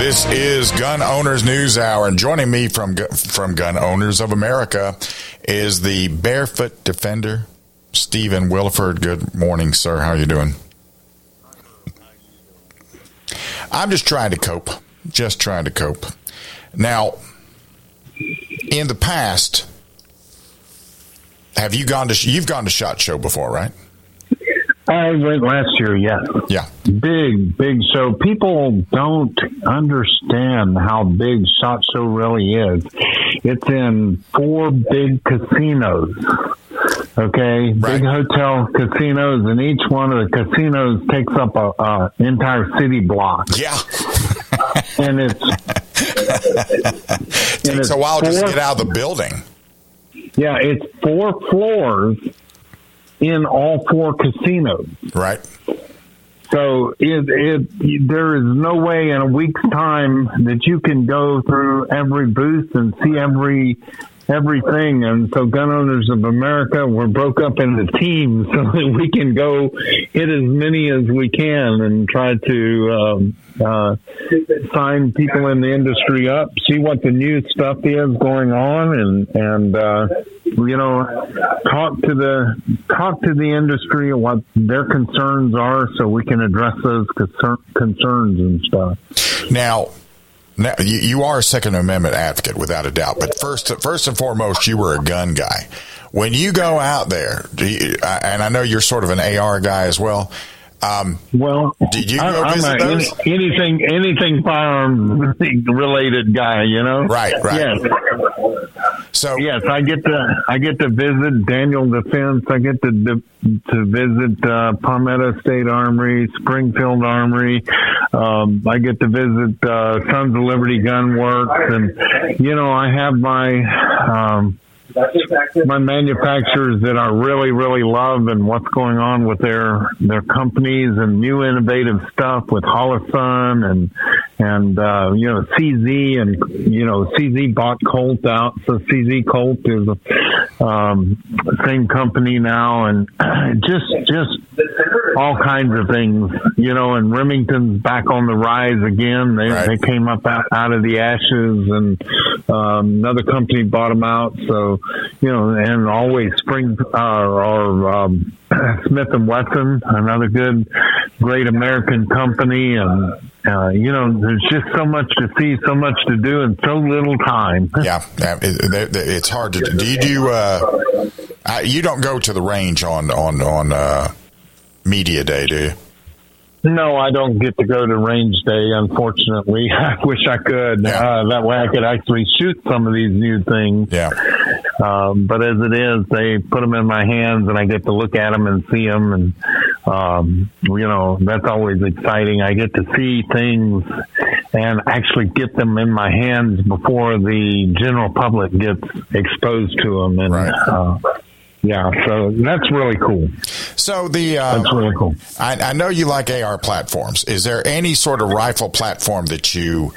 This is Gun Owners News Hour, and joining me from from Gun Owners of America is the Barefoot Defender, Stephen Williford. Good morning, sir. How are you doing? I'm just trying to cope. Just trying to cope. Now, in the past, have you gone to you've gone to Shot Show before, right? I went last year, yes. Yeah. Big, big So People don't understand how big SHOT really is. It's in four big casinos. Okay, Right. big hotel casinos, and each one of the casinos takes up a, a entire city block, Yeah. and it's Takes it's a while just to get out of the building. yeah, it's four floors in all four casinos. Right. So it, it there is no way in a week's time that you can go through every booth and see every everything. And so Gun Owners of America, we're broke up into teams so that we can go hit as many as we can and try to um, uh, sign people in the industry up, see what the new stuff is going on, and and uh, you know talk to the talk to the industry what their concerns are, so we can address those concern, concerns and stuff. Now, now you, you are a Second Amendment advocate without a doubt. But first, first and foremost, you were a gun guy. When you go out there, you, and I know you're sort of an AR guy as well. Um, Well, Did you I, visit a, any- anything anything firearm related guy, you know. Right, right. Yes. so Yes, I get to I get to visit Daniel Defense. I get to to, to visit uh, Palmetto State Armory, Springfield Armory. Um, I get to visit uh, Sons of Liberty Gun Works, and you know I have my um, my manufacturers that I really really love and what's going on with their their companies and new innovative stuff with Holosun and and uh, you know CZ and you know CZ bought Colt out, so CZ Colt is the um, same company now, and just just all kinds of things, you know. And Remington's back on the rise again. They Right. they came up out, out of the ashes, and um, another company bought them out. So you know, and always Spring uh, or um, Smith and Wesson, another good, great American company, and uh, you know, there's just so much to see, so much to do, and so little time. yeah, yeah, it, it, it's hard to. Do you do? Uh, you don't go to the range on on on uh, media day, do you? No, I don't get to go to range day, unfortunately. I wish I could. Yeah. Uh, that way I could actually shoot some of these new things. Yeah, Um, but as it is, they put them in my hands and I get to look at them and see them. And, um, you know, that's always exciting. I get to see things and actually get them in my hands before the general public gets exposed to them. And, Right. uh, yeah, so that's really cool. So the uh, That's really cool. I, I know you like AR platforms. Is there any sort of rifle platform that you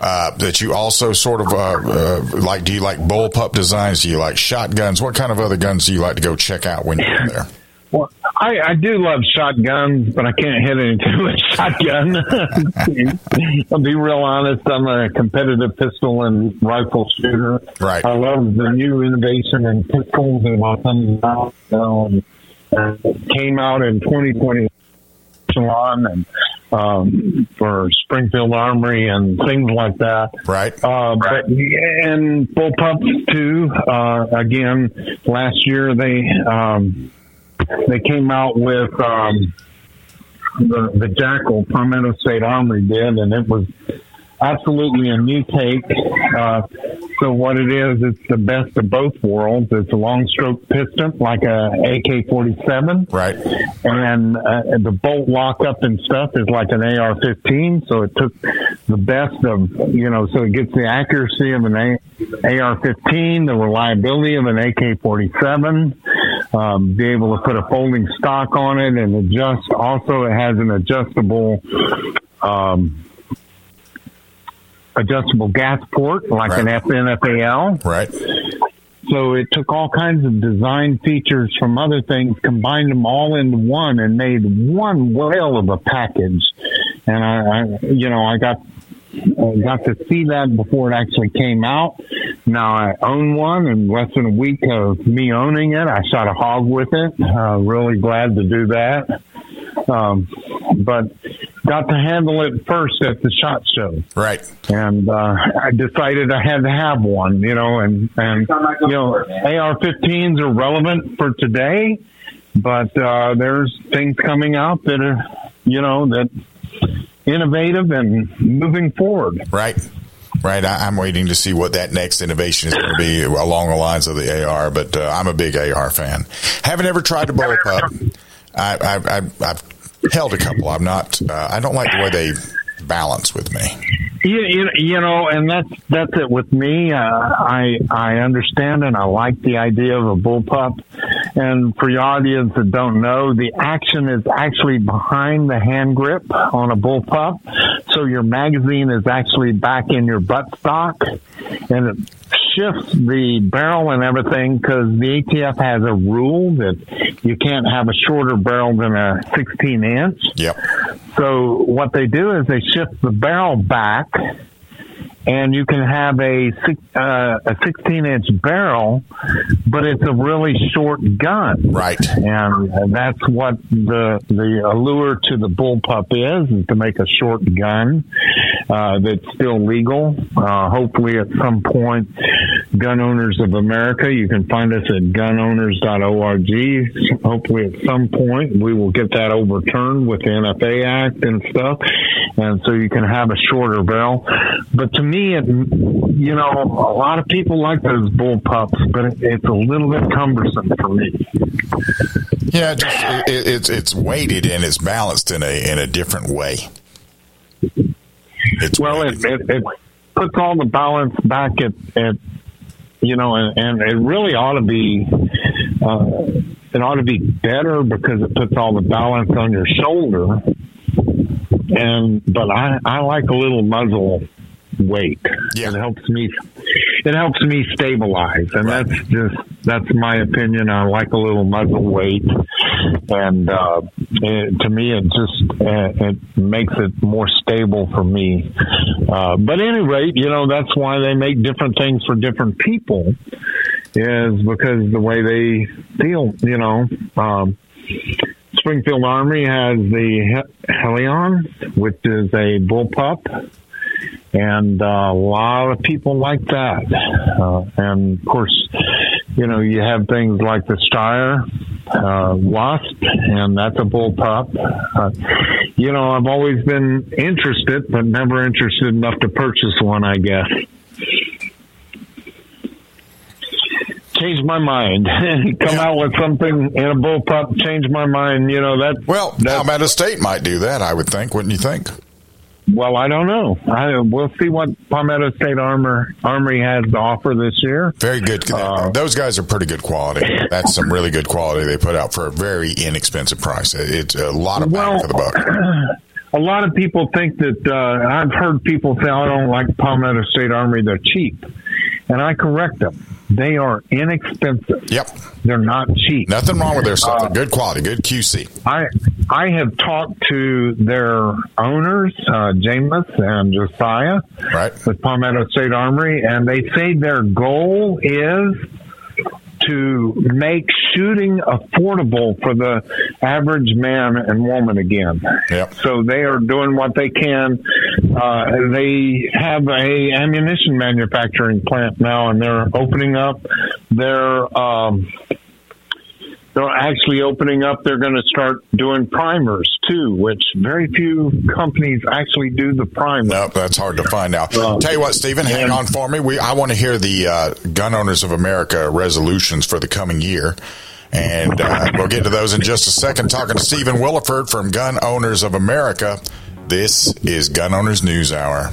uh, that you also sort of uh, uh, like? Do you like bullpup designs? Do you like shotguns? What kind of other guns do you like to go check out when you're there? Well, I, I do love shotguns, but I can't hit anything with shotgun. I'll be real honest. I'm a competitive pistol and rifle shooter. Right. I love the new innovation in pistols and out. Um, came out in 2020 on and um, for Springfield Armory and things like that. Right. Uh, but and bullpups too. Uh, again, last year they um, they came out with um, the the JAKL Palmetto State Armory did, and it was absolutely a new take. Uh, So what it is, it's the best of both worlds. It's a long stroke piston, like a AK-47. Right. And uh, the bolt lockup and stuff is like an AR-15. So it took the best of, you know, so it gets the accuracy of an AR-15, the reliability of an AK-47, um, be able to put a folding stock on it and adjust. Also, it has an adjustable, um, adjustable gas port like right. an FN FAL. Right. So it took all kinds of design features from other things, combined them all into one, and made one whale of a package. And I, I you know, I got I got to see that before it actually came out. Now I own one, and less than a week of me owning it, I shot a hog with it. Uh, really glad to do that. Um, but got to handle it first at the shot show. Right. And uh, I decided I had to have one, you know, and, and you know, AR-15s are relevant for today, but uh, there's things coming out that are, you know, that innovative and moving forward. Right. Right, I, am waiting to see what that next innovation is going to be along the lines of the AR. But uh, I'm a big AR fan. Haven't ever tried to a bullpup. I, I, I, I've held a couple. I'm not. Uh, I don't like the way they balance with me. You, you, know, and that's that's it with me. Uh, I I understand and I like the idea of a bullpup. And for your audience that don't know, the action is actually behind the hand grip on a bullpup. So your magazine is actually back in your buttstock, and it shifts the barrel and everything because the ATF has a rule that you can't have a shorter barrel than a 16 inch. Yep. So what they do is they shift the barrel back and you can have a uh, a 16 inch barrel, but it's a really short gun. Right. And that's what the the allure to the bullpup is, is to make a short gun uh, that's still legal. Uh, hopefully, at some point, Gun Owners of America, you can find us at gunowners.org. Hopefully, at some point, we will get that overturned with the NFA Act and stuff, and so you can have a shorter barrel. But to me, it, you know, a lot of people like those bull pups, but it, it's a little bit cumbersome for me. Yeah, just, it, it's it's weighted and it's balanced in a in a different way. It's well, it, it, it puts all the balance back at, at you know, and, and it really ought to be. Uh, it ought to be better because it puts all the balance on your shoulder. And but I I like a little muzzle weight. Yeah. It helps me. It helps me stabilize, and right. that's just that's my opinion. I like a little muzzle weight, and uh, it, to me, it just uh, it makes it more stable for me. Uh, but at any rate, you know that's why they make different things for different people, is because the way they feel. You know. Um, Springfield Armory has the Hellion, which is a bullpup and uh, a lot of people like that. Uh, and of course, you know, you have things like the Steyr uh, Wasp, and that's a bullpup. Uh, you know, I've always been interested, but never interested enough to purchase one. I guess. Change my mind. Come out with something in a bullpup. Change my mind. You know that. Well, now Palmetto State might do that. I would think. Wouldn't you think? Well, I don't know. I, we'll see what Palmetto State Armor Armory has to offer this year. Very good. Uh, Those guys are pretty good quality. That's some really good quality they put out for a very inexpensive price. It's a lot of bang well, for the buck. A lot of people think that uh, I've heard people say, "I don't like Palmetto State Armory; they're cheap," and I correct them they are inexpensive. Yep. They're not cheap. Nothing wrong with their stuff. Uh, good quality, good QC. I I have talked to their owners, uh, James and Josiah, right. with Palmetto State Armory, and they say their goal is to make shooting affordable for the average man and woman again. Yep. So they are doing what they can. Uh, they have a ammunition manufacturing plant now, and they're opening up their um, they're actually opening up. They're going to start doing primers too, which very few companies actually do the primer. Nope, that's hard to find out. Uh, Tell you what, Stephen, hang on for me. We I want to hear the uh, Gun Owners of America resolutions for the coming year. And uh, we'll get to those in just a second. Talking to Stephen Williford from Gun Owners of America. This is Gun Owners News Hour.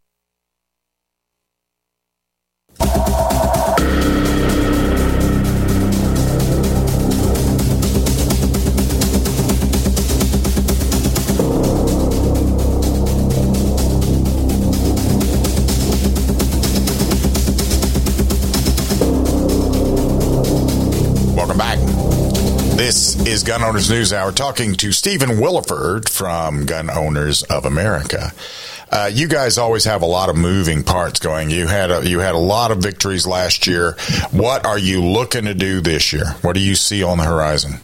This is Gun Owners News Hour talking to Stephen Williford from Gun Owners of America. Uh, you guys always have a lot of moving parts going. You had a, you had a lot of victories last year. What are you looking to do this year? What do you see on the horizon?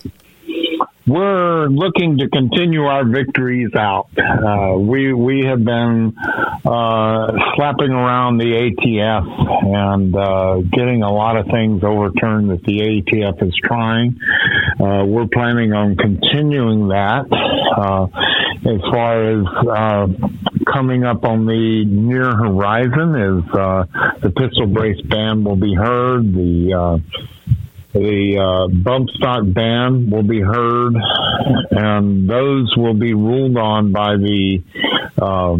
we're looking to continue our victories out. Uh, we we have been uh, slapping around the ATF and uh, getting a lot of things overturned that the ATF is trying. Uh, we're planning on continuing that. Uh, as far as uh, coming up on the near horizon, is the pistol brace ban will be heard. The the uh, bump stock ban will be heard, and those will be ruled on by the uh,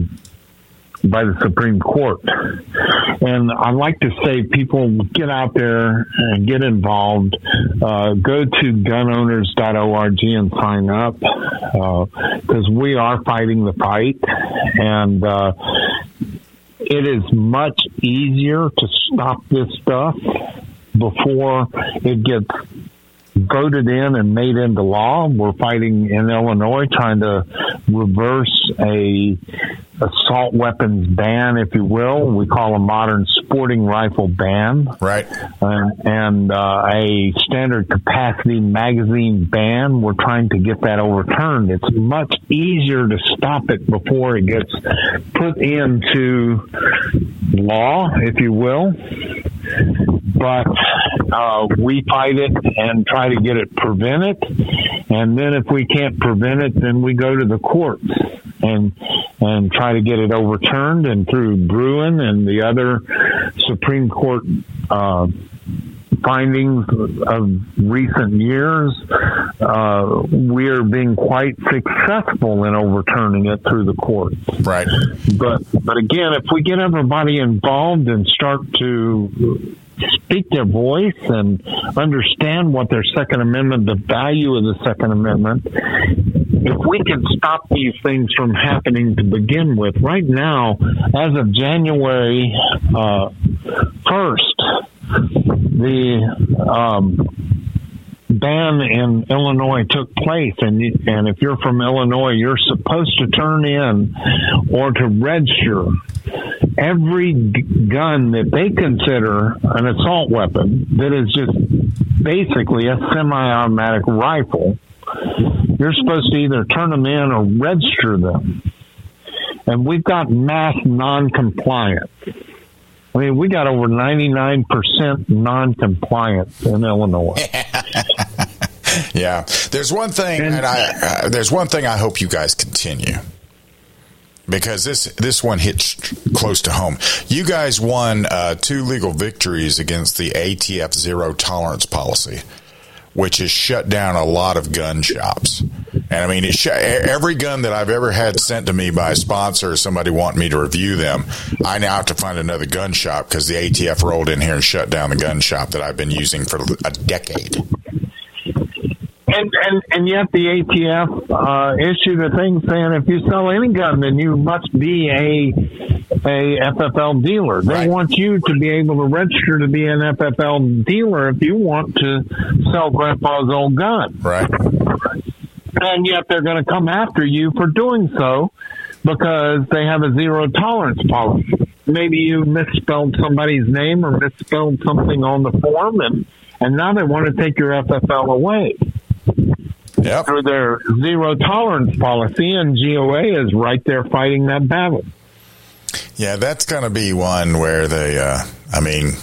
by the Supreme Court. And I'd like to say, people get out there and get involved. Uh, go to gunowners.org and sign up because uh, we are fighting the fight, and uh, it is much easier to stop this stuff before it gets voted in and made into law. We're fighting in Illinois trying to reverse a assault weapons ban, if you will. We call a modern sporting rifle ban. Right. And, and uh, a standard capacity magazine ban. We're trying to get that overturned. It's much easier to stop it before it gets put into law, if you will but uh, we fight it and try to get it prevented. And then if we can't prevent it, then we go to the courts and and try to get it overturned. And through Bruen and the other Supreme Court. Uh, findings of recent years, uh, we are being quite successful in overturning it through the courts. Right. But but again, if we get everybody involved and start to speak their voice and understand what their Second Amendment, the value of the Second Amendment. If we can stop these things from happening to begin with, right now, as of January uh, 1st, the um, ban in Illinois took place, and and if you're from Illinois, you're supposed to turn in or to register every gun that they consider an assault weapon that is just basically a semi-automatic rifle. You're supposed to either turn them in or register them, and we've got mass non-compliance. I mean, we got over 99% non-compliance in Illinois. yeah. There's one thing, and, and I, uh, there's one thing I hope you guys continue because this this one hits close to home. You guys won uh, two legal victories against the ATF zero tolerance policy which has shut down a lot of gun shops. And I mean, sh- every gun that I've ever had sent to me by a sponsor or somebody wanting me to review them, I now have to find another gun shop because the ATF rolled in here and shut down the gun shop that I've been using for a decade. And, and and yet the ATF uh, issued a thing saying if you sell any gun, then you must be a a FFL dealer. They right. want you to be able to register to be an FFL dealer if you want to sell Grandpa's old gun. Right. And yet they're going to come after you for doing so because they have a zero tolerance policy. Maybe you misspelled somebody's name or misspelled something on the form, and and now they want to take your FFL away yep. through their zero tolerance policy, and GOA is right there fighting that battle. Yeah, that's going to be one where they, uh, I mean,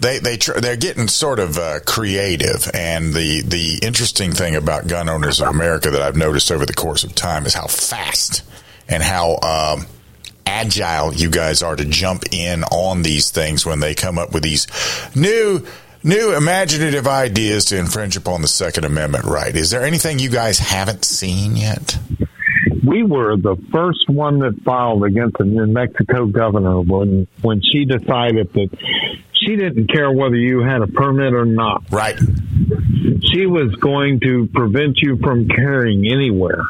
they they tr- they're getting sort of uh, creative, and the the interesting thing about gun owners of America that I've noticed over the course of time is how fast and how. Um, agile you guys are to jump in on these things when they come up with these new new imaginative ideas to infringe upon the Second Amendment right. Is there anything you guys haven't seen yet? We were the first one that filed against the New Mexico governor when when she decided that she didn't care whether you had a permit or not. Right. She was going to prevent you from carrying anywhere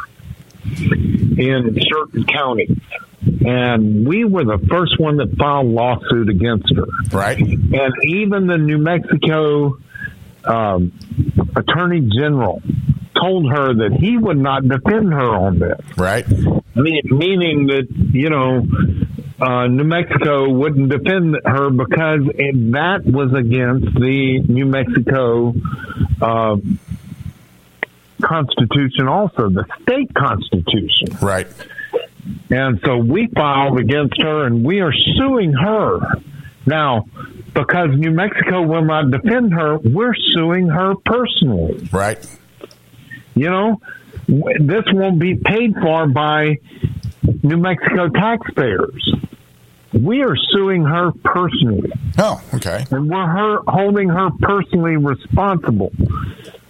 in certain counties and we were the first one that filed lawsuit against her. Right. And even the New Mexico um, attorney general told her that he would not defend her on this. Right. Meaning that, you know, uh, New Mexico wouldn't defend her because it, that was against the New Mexico uh, Constitution, also the state constitution. Right. And so we filed against her and we are suing her. Now, because New Mexico will not defend her, we're suing her personally. Right. You know, this won't be paid for by New Mexico taxpayers. We are suing her personally. Oh, okay. And we're her, holding her personally responsible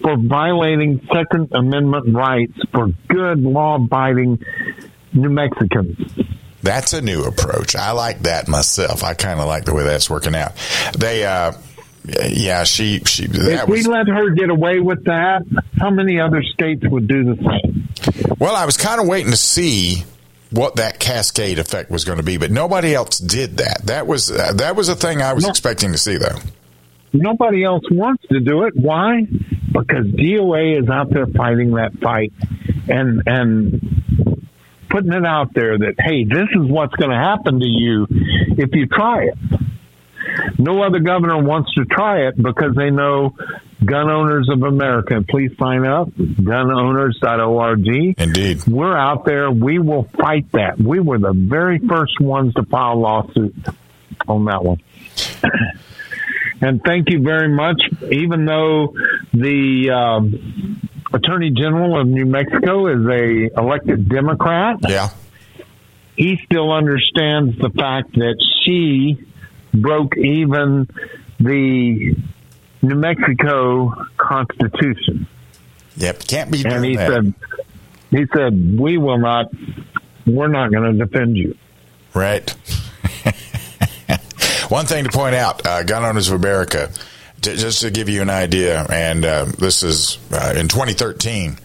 for violating Second Amendment rights for good, law abiding New Mexicans. That's a new approach. I like that myself. I kind of like the way that's working out. They, uh, yeah, she, she, if we let her get away with that, how many other states would do the same? Well, I was kind of waiting to see what that cascade effect was going to be, but nobody else did that. That was uh, that was a thing I was no, expecting to see, though. Nobody else wants to do it. Why? Because GOA is out there fighting that fight and and putting it out there that hey, this is what's going to happen to you if you try it. No other governor wants to try it because they know Gun Owners of America. Please sign up, gunowners.org. Indeed. We're out there. We will fight that. We were the very first ones to file lawsuit on that one. and thank you very much. Even though the um, Attorney General of New Mexico is a elected Democrat, yeah, he still understands the fact that she broke even the New Mexico Constitution. Yep, can't be. And he that. said, he said, we will not. We're not going to defend you. Right. One thing to point out, uh, Gun Owners of America, just to give you an idea, and uh, this is uh, in 2013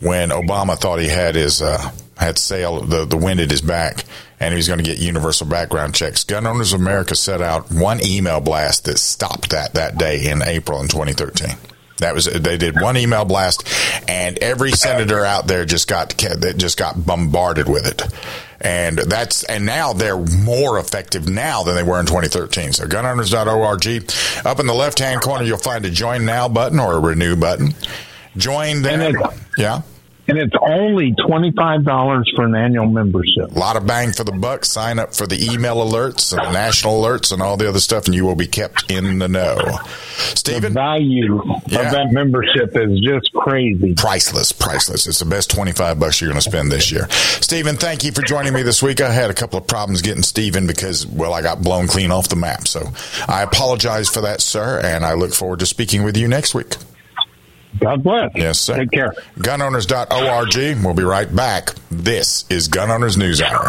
when Obama thought he had his uh, had sail the the wind at his back and he was going to get universal background checks. Gun Owners of America set out one email blast that stopped that that day in April in 2013. That was they did one email blast, and every senator out there just got that just got bombarded with it, and that's and now they're more effective now than they were in 2013. So gunowners.org. Up in the left hand corner, you'll find a join now button or a renew button. Join them. Yeah and it's only $25 for an annual membership. A lot of bang for the buck. Sign up for the email alerts and the national alerts and all the other stuff, and you will be kept in the know. Stephen? The value yeah. of that membership is just crazy. Priceless, priceless. It's the best 25 bucks you're going to spend this year. Stephen, thank you for joining me this week. I had a couple of problems getting Stephen because, well, I got blown clean off the map. So I apologize for that, sir, and I look forward to speaking with you next week. God bless. Yes, sir. Take care. Gunowners.org. We'll be right back. This is Gun Owners News Hour.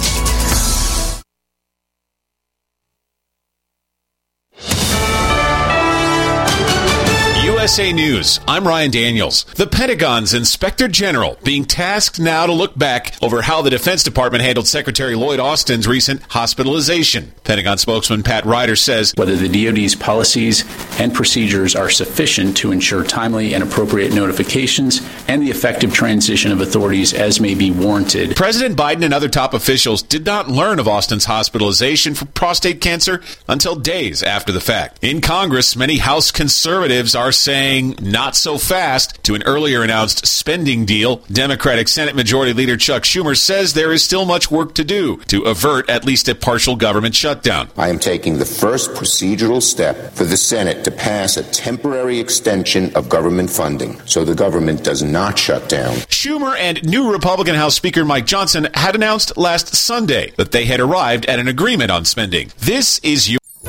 USA News. I'm Ryan Daniels. The Pentagon's Inspector General being tasked now to look back over how the Defense Department handled Secretary Lloyd Austin's recent hospitalization. Pentagon spokesman Pat Ryder says whether the DoD's policies and procedures are sufficient to ensure timely and appropriate notifications and the effective transition of authorities as may be warranted. President Biden and other top officials did not learn of Austin's hospitalization for prostate cancer until days after the fact. In Congress, many House conservatives are saying not so fast to an earlier announced spending deal. Democratic Senate Majority Leader Chuck Schumer says there is still much work to do to avert at least a partial government shutdown. I am taking the first procedural step for the Senate to pass a temporary extension of government funding so the government does not shut down. Schumer and new Republican House Speaker Mike Johnson had announced last Sunday that they had arrived at an agreement on spending. This is your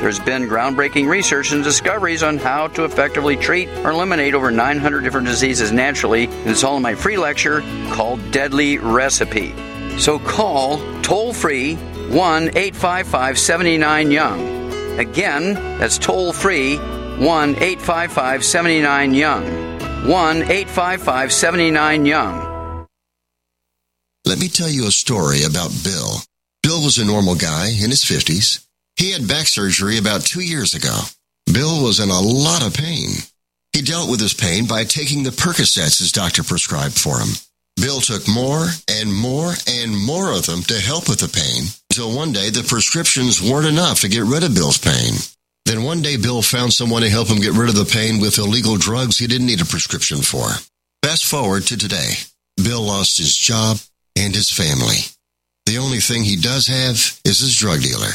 There's been groundbreaking research and discoveries on how to effectively treat or eliminate over 900 different diseases naturally, and it's all in my free lecture called Deadly Recipe. So call toll free 1 855 79 Young. Again, that's toll free 1 855 79 Young. 1 855 79 Young. Let me tell you a story about Bill. Bill was a normal guy in his 50s. He had back surgery about two years ago. Bill was in a lot of pain. He dealt with his pain by taking the Percocets his doctor prescribed for him. Bill took more and more and more of them to help with the pain until one day the prescriptions weren't enough to get rid of Bill's pain. Then one day Bill found someone to help him get rid of the pain with illegal drugs he didn't need a prescription for. Fast forward to today. Bill lost his job and his family. The only thing he does have is his drug dealer.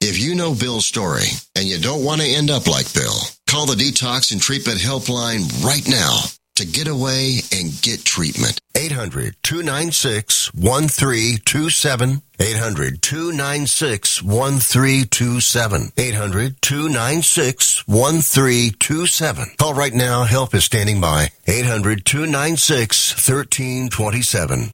If you know Bill's story and you don't want to end up like Bill, call the Detox and Treatment Helpline right now to get away and get treatment. 800 296 1327. 800 296 1327. 800 296 1327. Call right now. Help is standing by. 800 296 1327.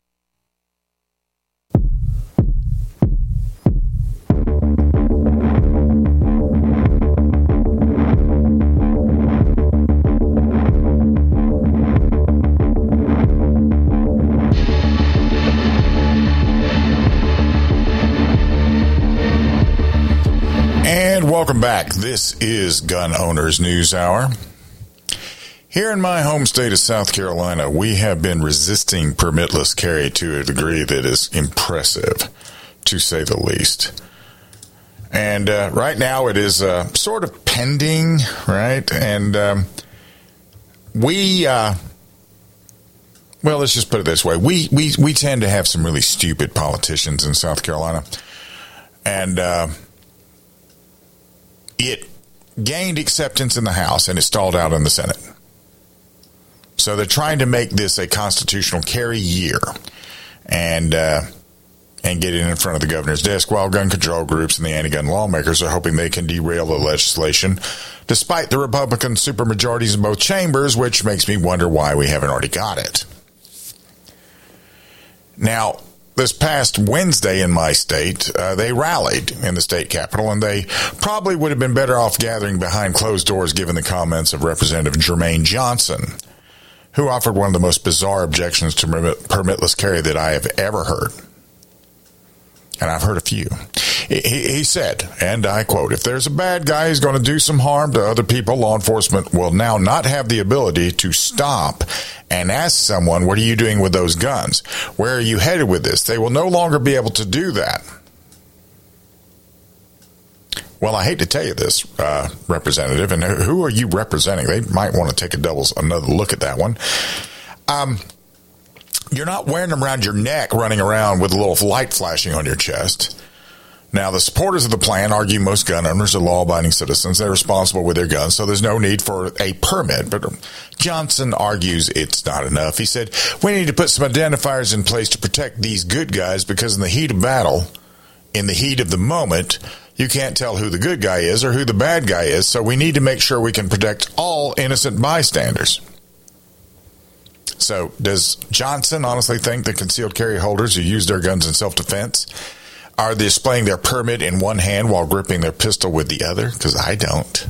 Welcome back. This is Gun Owners News Hour. Here in my home state of South Carolina, we have been resisting permitless carry to a degree that is impressive, to say the least. And uh, right now it is uh, sort of pending, right? And um, we, uh, well, let's just put it this way: we we we tend to have some really stupid politicians in South Carolina, and uh, it gained acceptance in the House and it stalled out in the Senate. So they're trying to make this a constitutional carry year and uh, and get it in front of the governor's desk while gun control groups and the anti-gun lawmakers are hoping they can derail the legislation despite the Republican supermajorities in both chambers, which makes me wonder why we haven't already got it. Now, this past Wednesday in my state, uh, they rallied in the state capitol, and they probably would have been better off gathering behind closed doors given the comments of Representative Jermaine Johnson, who offered one of the most bizarre objections to permitless carry that I have ever heard and I've heard a few. He, he, said, and I quote, if there's a bad guy who's going to do some harm to other people, law enforcement will now not have the ability to stop and ask someone, what are you doing with those guns? Where are you headed with this? They will no longer be able to do that. Well, I hate to tell you this, uh, Representative, and who are you representing? They might want to take a double another look at that one. Um, you're not wearing them around your neck, running around with a little light flashing on your chest. Now, the supporters of the plan argue most gun owners are law abiding citizens. They're responsible with their guns, so there's no need for a permit. But um, Johnson argues it's not enough. He said, We need to put some identifiers in place to protect these good guys because in the heat of battle, in the heat of the moment, you can't tell who the good guy is or who the bad guy is, so we need to make sure we can protect all innocent bystanders. So, does Johnson honestly think that concealed carry holders who use their guns in self defense are they displaying their permit in one hand while gripping their pistol with the other? Because I don't.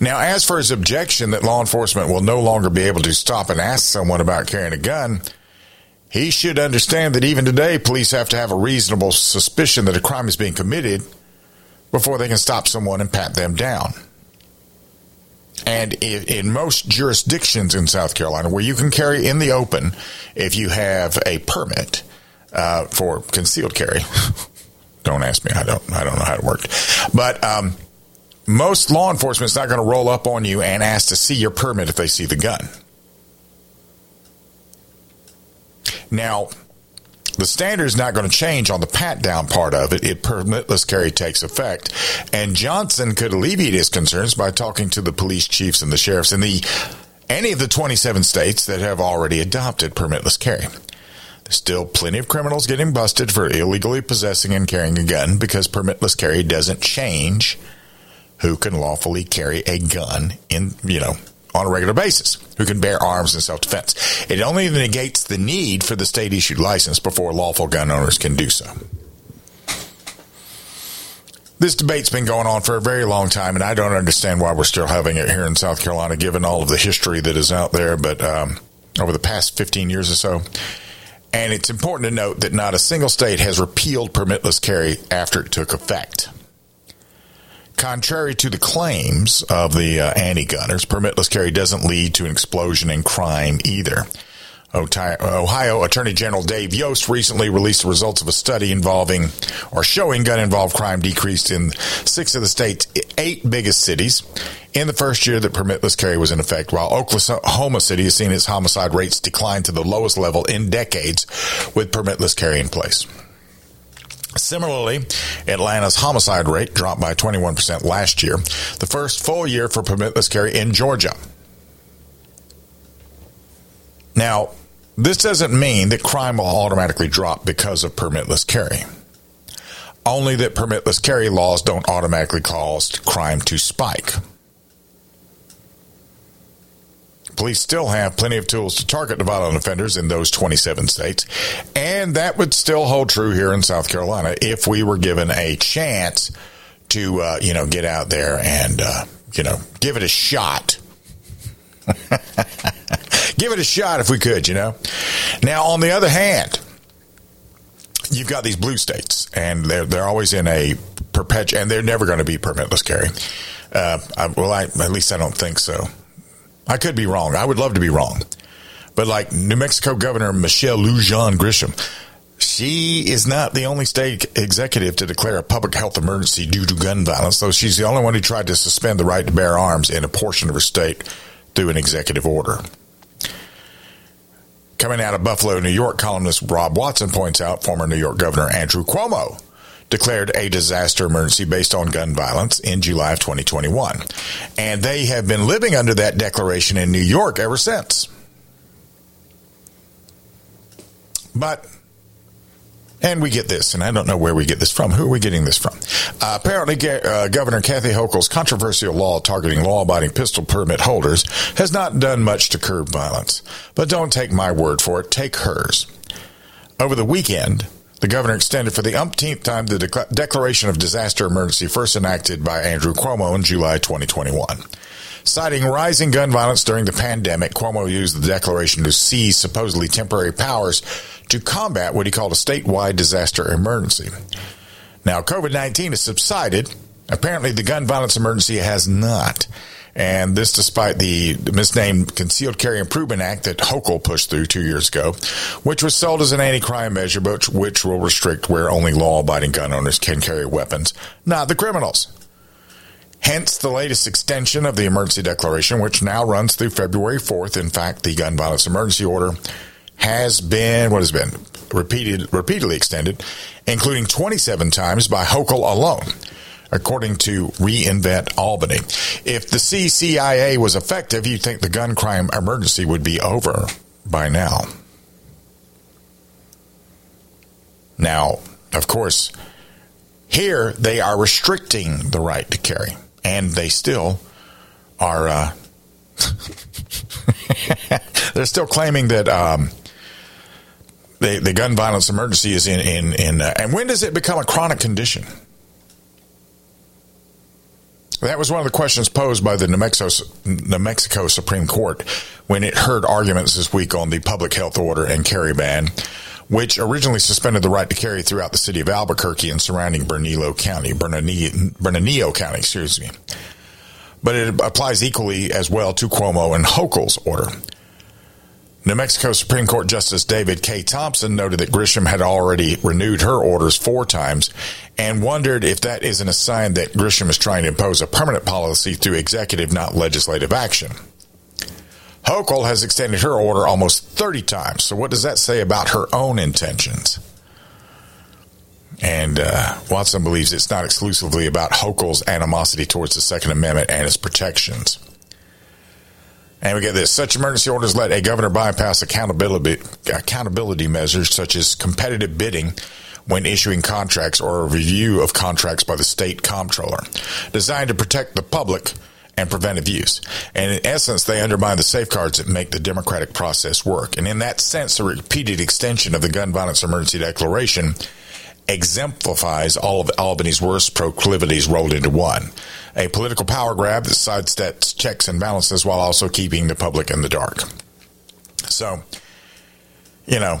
Now, as for his objection that law enforcement will no longer be able to stop and ask someone about carrying a gun, he should understand that even today, police have to have a reasonable suspicion that a crime is being committed before they can stop someone and pat them down. And in most jurisdictions in South Carolina, where you can carry in the open if you have a permit, uh, for concealed carry. don't ask me. I don't. I don't know how it worked. But um, most law enforcement is not going to roll up on you and ask to see your permit if they see the gun. Now, the standard is not going to change on the pat down part of it. It permitless carry takes effect. And Johnson could alleviate his concerns by talking to the police chiefs and the sheriffs in the any of the 27 states that have already adopted permitless carry. Still, plenty of criminals getting busted for illegally possessing and carrying a gun because permitless carry doesn't change who can lawfully carry a gun in, you know, on a regular basis, who can bear arms in self defense. It only negates the need for the state issued license before lawful gun owners can do so. This debate's been going on for a very long time, and I don't understand why we're still having it here in South Carolina, given all of the history that is out there. But um, over the past 15 years or so, and it's important to note that not a single state has repealed permitless carry after it took effect. Contrary to the claims of the uh, anti gunners, permitless carry doesn't lead to an explosion in crime either. Uh, Ohio Attorney General Dave Yost recently released the results of a study involving or showing gun involved crime decreased in six of the state's eight biggest cities in the first year that permitless carry was in effect, while Oklahoma City has seen its homicide rates decline to the lowest level in decades with permitless carry in place. Similarly, Atlanta's homicide rate dropped by 21% last year, the first full year for permitless carry in Georgia. Now, this doesn't mean that crime will automatically drop because of permitless carry. Only that permitless carry laws don't automatically cause crime to spike. Police still have plenty of tools to target the violent offenders in those 27 states, and that would still hold true here in South Carolina if we were given a chance to, uh, you know, get out there and, uh, you know, give it a shot. give it a shot if we could, you know. Now, on the other hand, you've got these blue states, and they're they're always in a perpetual, and they're never going to be permitless carry. Uh, I, well, I, at least I don't think so. I could be wrong. I would love to be wrong. But like New Mexico Governor Michelle Lujan Grisham, she is not the only state executive to declare a public health emergency due to gun violence, though she's the only one who tried to suspend the right to bear arms in a portion of her state through an executive order. Coming out of Buffalo, New York, columnist Rob Watson points out former New York Governor Andrew Cuomo declared a disaster emergency based on gun violence in July of 2021. And they have been living under that declaration in New York ever since. But and we get this, and I don't know where we get this from. Who are we getting this from? Uh, apparently, uh, Governor Kathy Hochul's controversial law targeting law abiding pistol permit holders has not done much to curb violence. But don't take my word for it, take hers. Over the weekend, the governor extended for the umpteenth time the de- declaration of disaster emergency first enacted by Andrew Cuomo in July 2021. Citing rising gun violence during the pandemic, Cuomo used the declaration to seize supposedly temporary powers to combat what he called a statewide disaster emergency. Now, COVID 19 has subsided. Apparently, the gun violence emergency has not. And this despite the misnamed Concealed Carry Improvement Act that Hochul pushed through two years ago, which was sold as an anti-crime measure, but which will restrict where only law-abiding gun owners can carry weapons, not the criminals. Hence the latest extension of the emergency declaration, which now runs through February 4th. In fact, the gun violence emergency order has been, what has been, repeated, repeatedly extended, including 27 times by Hochul alone, according to Reinvent Albany. If the CCIA was effective, you'd think the gun crime emergency would be over by now. Now, of course, here they are restricting the right to carry, and they still are. Uh, they're still claiming that um, the the gun violence emergency is in in in. Uh, and when does it become a chronic condition? That was one of the questions posed by the New Mexico, New Mexico Supreme Court when it heard arguments this week on the public health order and carry ban, which originally suspended the right to carry throughout the city of Albuquerque and surrounding Bernalillo County, Bernalillo County, excuse me. But it applies equally as well to Cuomo and Hochul's order. New Mexico Supreme Court Justice David K. Thomson noted that Grisham had already renewed her orders four times and wondered if that isn't a sign that Grisham is trying to impose a permanent policy through executive, not legislative action. Hochul has extended her order almost 30 times. So, what does that say about her own intentions? And uh, Watson believes it's not exclusively about Hochul's animosity towards the Second Amendment and its protections. And we get this. Such emergency orders let a governor bypass accountability, accountability measures such as competitive bidding when issuing contracts or a review of contracts by the state comptroller, designed to protect the public and prevent abuse. And in essence, they undermine the safeguards that make the democratic process work. And in that sense, a repeated extension of the gun violence emergency declaration exemplifies all of Albany's worst proclivities rolled into one. A political power grab that sidesteps checks and balances while also keeping the public in the dark. So, you know,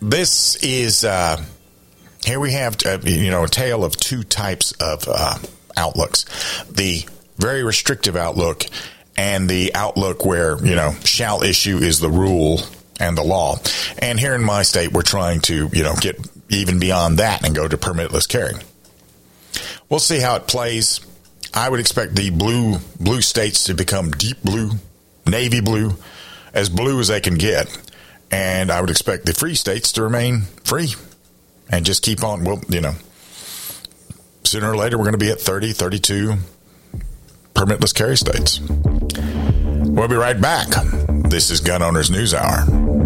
this is, uh, here we have, uh, you know, a tale of two types of uh, outlooks. The very restrictive outlook and the outlook where, you know, shall issue is the rule and the law. And here in my state, we're trying to, you know, get even beyond that and go to permitless carry. We'll see how it plays. I would expect the blue blue states to become deep blue, navy blue, as blue as they can get. And I would expect the free states to remain free and just keep on. Well, you know, sooner or later, we're going to be at 30, 32 permitless carry states. We'll be right back. This is Gun Owners News Hour.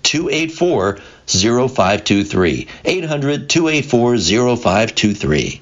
284 0523. 800 284 0523.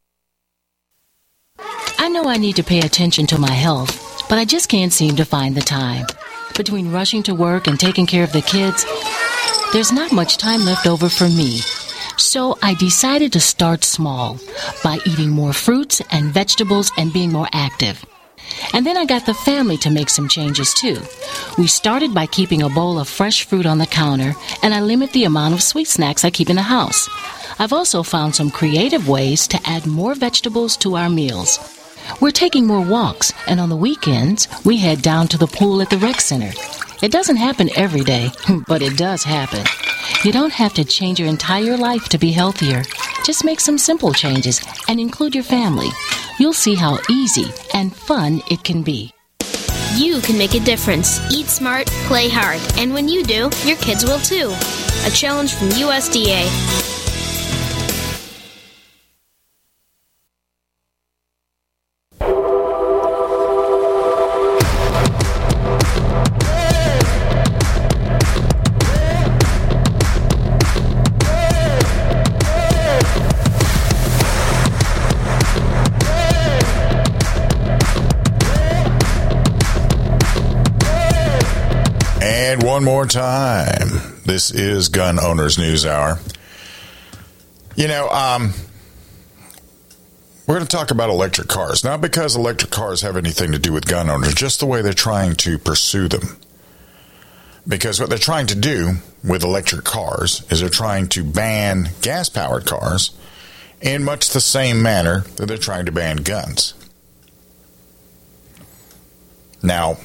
I know I need to pay attention to my health, but I just can't seem to find the time. Between rushing to work and taking care of the kids, there's not much time left over for me. So I decided to start small by eating more fruits and vegetables and being more active. And then I got the family to make some changes too. We started by keeping a bowl of fresh fruit on the counter, and I limit the amount of sweet snacks I keep in the house. I've also found some creative ways to add more vegetables to our meals. We're taking more walks, and on the weekends, we head down to the pool at the rec center. It doesn't happen every day, but it does happen. You don't have to change your entire life to be healthier. Just make some simple changes and include your family. You'll see how easy and fun it can be. You can make a difference. Eat smart, play hard, and when you do, your kids will too. A challenge from USDA. One more time. This is Gun Owners News Hour. You know, um, we're going to talk about electric cars. Not because electric cars have anything to do with gun owners, just the way they're trying to pursue them. Because what they're trying to do with electric cars is they're trying to ban gas powered cars in much the same manner that they're trying to ban guns. Now,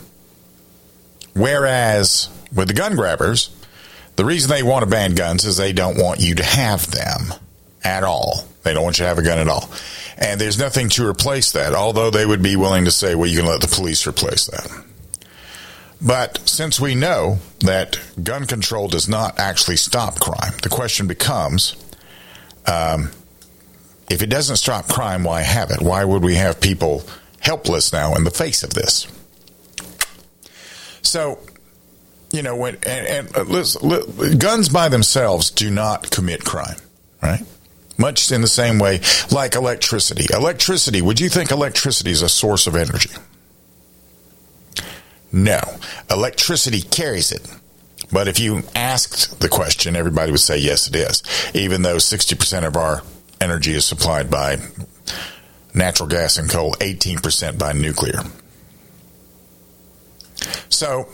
Whereas with the gun grabbers, the reason they want to ban guns is they don't want you to have them at all. They don't want you to have a gun at all. And there's nothing to replace that, although they would be willing to say, well, you can let the police replace that. But since we know that gun control does not actually stop crime, the question becomes um, if it doesn't stop crime, why have it? Why would we have people helpless now in the face of this? So, you know, when and, and uh, listen, guns by themselves do not commit crime, right? Much in the same way, like electricity. Electricity. Would you think electricity is a source of energy? No, electricity carries it. But if you asked the question, everybody would say yes, it is. Even though sixty percent of our energy is supplied by natural gas and coal, eighteen percent by nuclear. So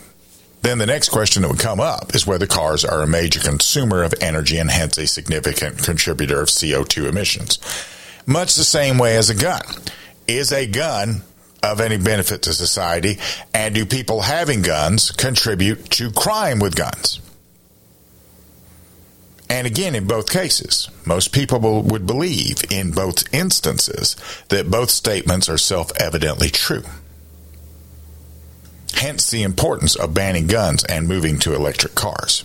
then the next question that would come up is whether cars are a major consumer of energy and hence a significant contributor of CO2 emissions. Much the same way as a gun. Is a gun of any benefit to society? And do people having guns contribute to crime with guns? And again, in both cases, most people would believe in both instances that both statements are self evidently true. Hence the importance of banning guns and moving to electric cars.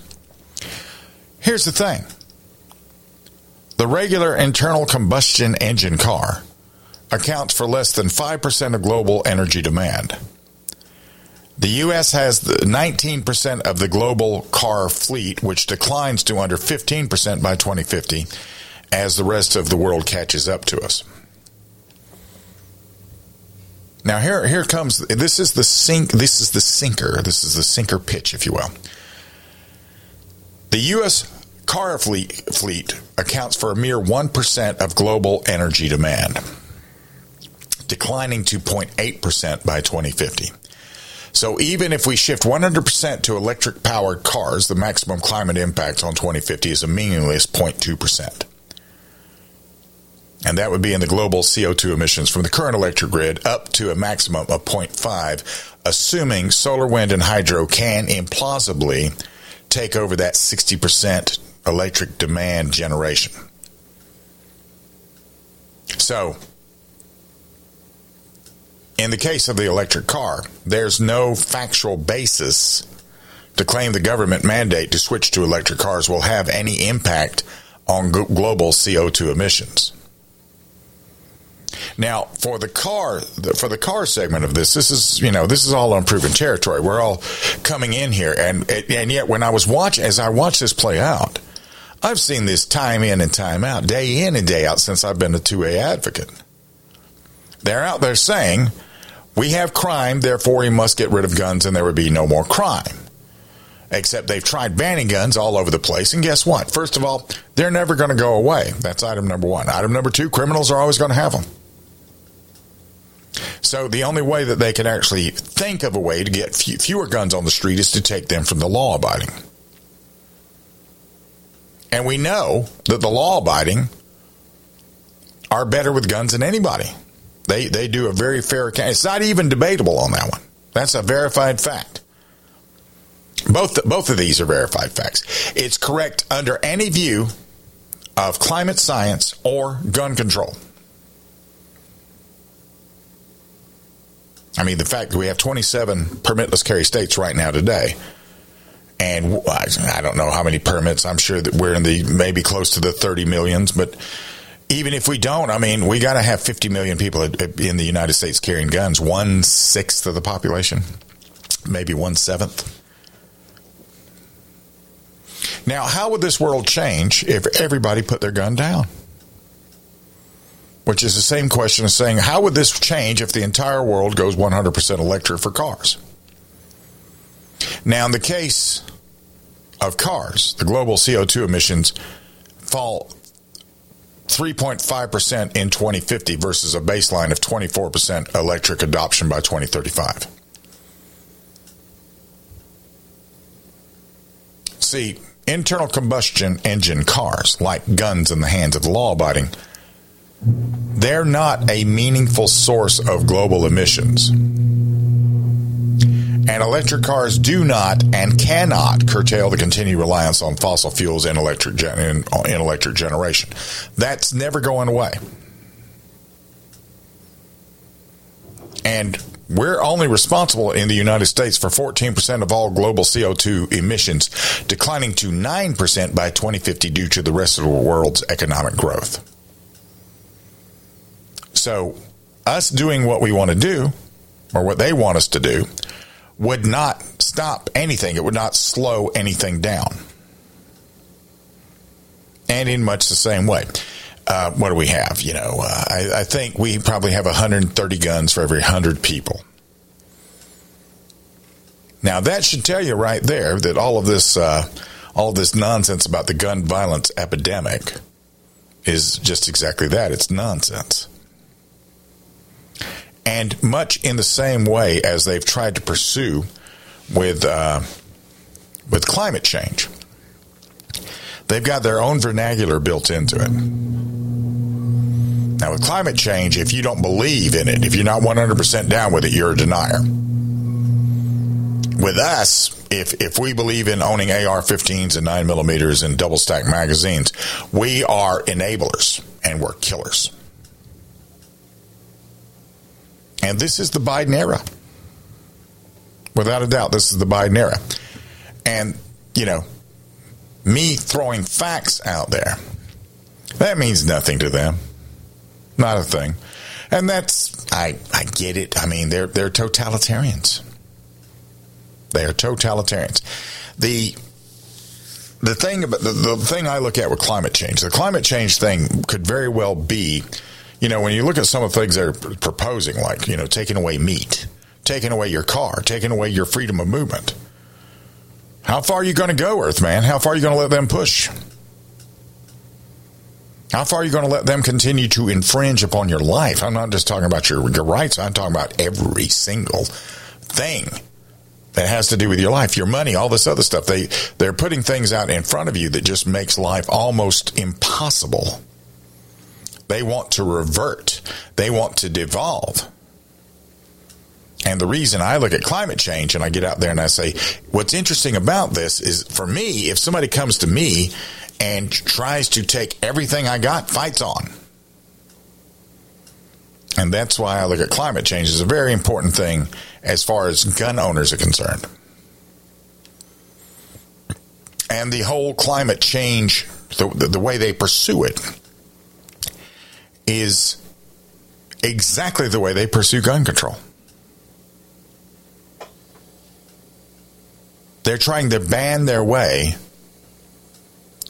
Here's the thing the regular internal combustion engine car accounts for less than 5% of global energy demand. The U.S. has 19% of the global car fleet, which declines to under 15% by 2050 as the rest of the world catches up to us. Now here here comes this is the sink this is the sinker this is the sinker pitch if you will. The U.S. car fleet fleet accounts for a mere one percent of global energy demand. declining to 0.8% by 2050. So even if we shift 100% to electric powered cars, the maximum climate impact on 2050 is a meaningless 0.2%. And that would be in the global CO2 emissions from the current electric grid up to a maximum of 0.5, assuming solar, wind, and hydro can implausibly take over that 60% electric demand generation. So, in the case of the electric car, there's no factual basis to claim the government mandate to switch to electric cars will have any impact on global CO2 emissions. Now, for the car, for the car segment of this, this is you know this is all unproven territory. We're all coming in here, and and yet when I was watching, as I watched this play out, I've seen this time in and time out, day in and day out since I've been a two A advocate. They're out there saying we have crime, therefore we must get rid of guns, and there would be no more crime. Except they've tried banning guns all over the place. And guess what? First of all, they're never going to go away. That's item number one. Item number two, criminals are always going to have them. So the only way that they can actually think of a way to get fewer guns on the street is to take them from the law abiding. And we know that the law abiding are better with guns than anybody. They they do a very fair account. It's not even debatable on that one. That's a verified fact. Both both of these are verified facts. It's correct under any view of climate science or gun control. I mean, the fact that we have 27 permitless carry states right now today, and I don't know how many permits. I'm sure that we're in the maybe close to the 30 millions, but even if we don't, I mean, we got to have 50 million people in the United States carrying guns, one sixth of the population, maybe one seventh. Now, how would this world change if everybody put their gun down? Which is the same question as saying, how would this change if the entire world goes 100% electric for cars? Now, in the case of cars, the global CO2 emissions fall 3.5% in 2050 versus a baseline of 24% electric adoption by 2035. See, internal combustion engine cars, like guns in the hands of the law abiding, they're not a meaningful source of global emissions. And electric cars do not and cannot curtail the continued reliance on fossil fuels in electric, gen- in, in electric generation. That's never going away. And we're only responsible in the United States for 14% of all global CO2 emissions, declining to 9% by 2050 due to the rest of the world's economic growth. So, us doing what we want to do, or what they want us to do, would not stop anything. It would not slow anything down. And in much the same way. Uh, what do we have? You know, uh, I, I, think we probably have 130 guns for every 100 people. Now that should tell you right there that all of this, uh, all of this nonsense about the gun violence epidemic is just exactly that. It's nonsense. And much in the same way as they've tried to pursue with uh, with climate change. They've got their own vernacular built into it. Now, with climate change, if you don't believe in it, if you're not 100% down with it, you're a denier. With us, if, if we believe in owning AR 15s and 9 millimeters and double stack magazines, we are enablers and we're killers. And this is the Biden era. Without a doubt, this is the Biden era. And, you know, me throwing facts out there, that means nothing to them. Not a thing. And that's I I get it. I mean, they're they're totalitarians. They are totalitarians. The the thing about the, the thing I look at with climate change, the climate change thing could very well be, you know, when you look at some of the things they're proposing, like, you know, taking away meat, taking away your car, taking away your freedom of movement. How far are you going to go, Earth man? How far are you going to let them push? How far are you going to let them continue to infringe upon your life? I'm not just talking about your, your rights. I'm talking about every single thing that has to do with your life, your money, all this other stuff. They they're putting things out in front of you that just makes life almost impossible. They want to revert. They want to devolve. And the reason I look at climate change and I get out there and I say, what's interesting about this is for me, if somebody comes to me and tries to take everything I got, fights on. And that's why I look at climate change as a very important thing as far as gun owners are concerned. And the whole climate change, the, the, the way they pursue it, is exactly the way they pursue gun control. They're trying to ban their way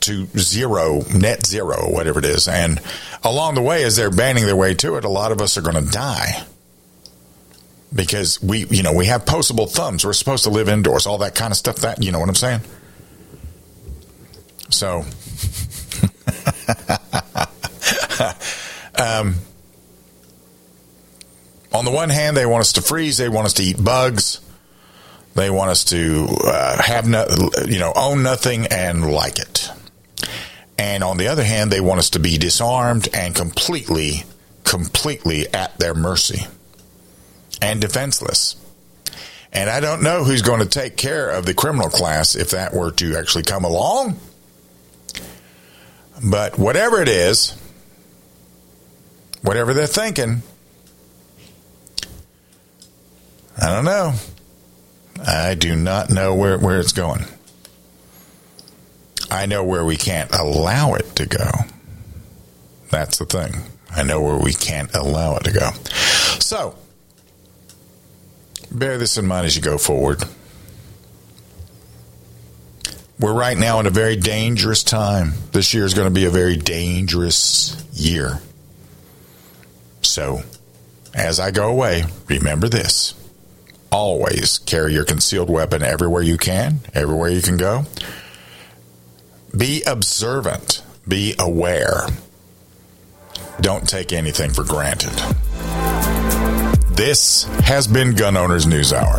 to zero, net zero, whatever it is. And along the way, as they're banning their way to it, a lot of us are going to die because we, you know, we have postable thumbs. We're supposed to live indoors, all that kind of stuff. That you know what I'm saying? So, um, on the one hand, they want us to freeze. They want us to eat bugs. They want us to uh, have no, you know, own nothing and like it. And on the other hand, they want us to be disarmed and completely, completely at their mercy and defenseless. And I don't know who's going to take care of the criminal class if that were to actually come along. But whatever it is, whatever they're thinking, I don't know. I do not know where, where it's going. I know where we can't allow it to go. That's the thing. I know where we can't allow it to go. So, bear this in mind as you go forward. We're right now in a very dangerous time. This year is going to be a very dangerous year. So, as I go away, remember this. Always carry your concealed weapon everywhere you can, everywhere you can go. Be observant, be aware. Don't take anything for granted. This has been Gun Owners News Hour.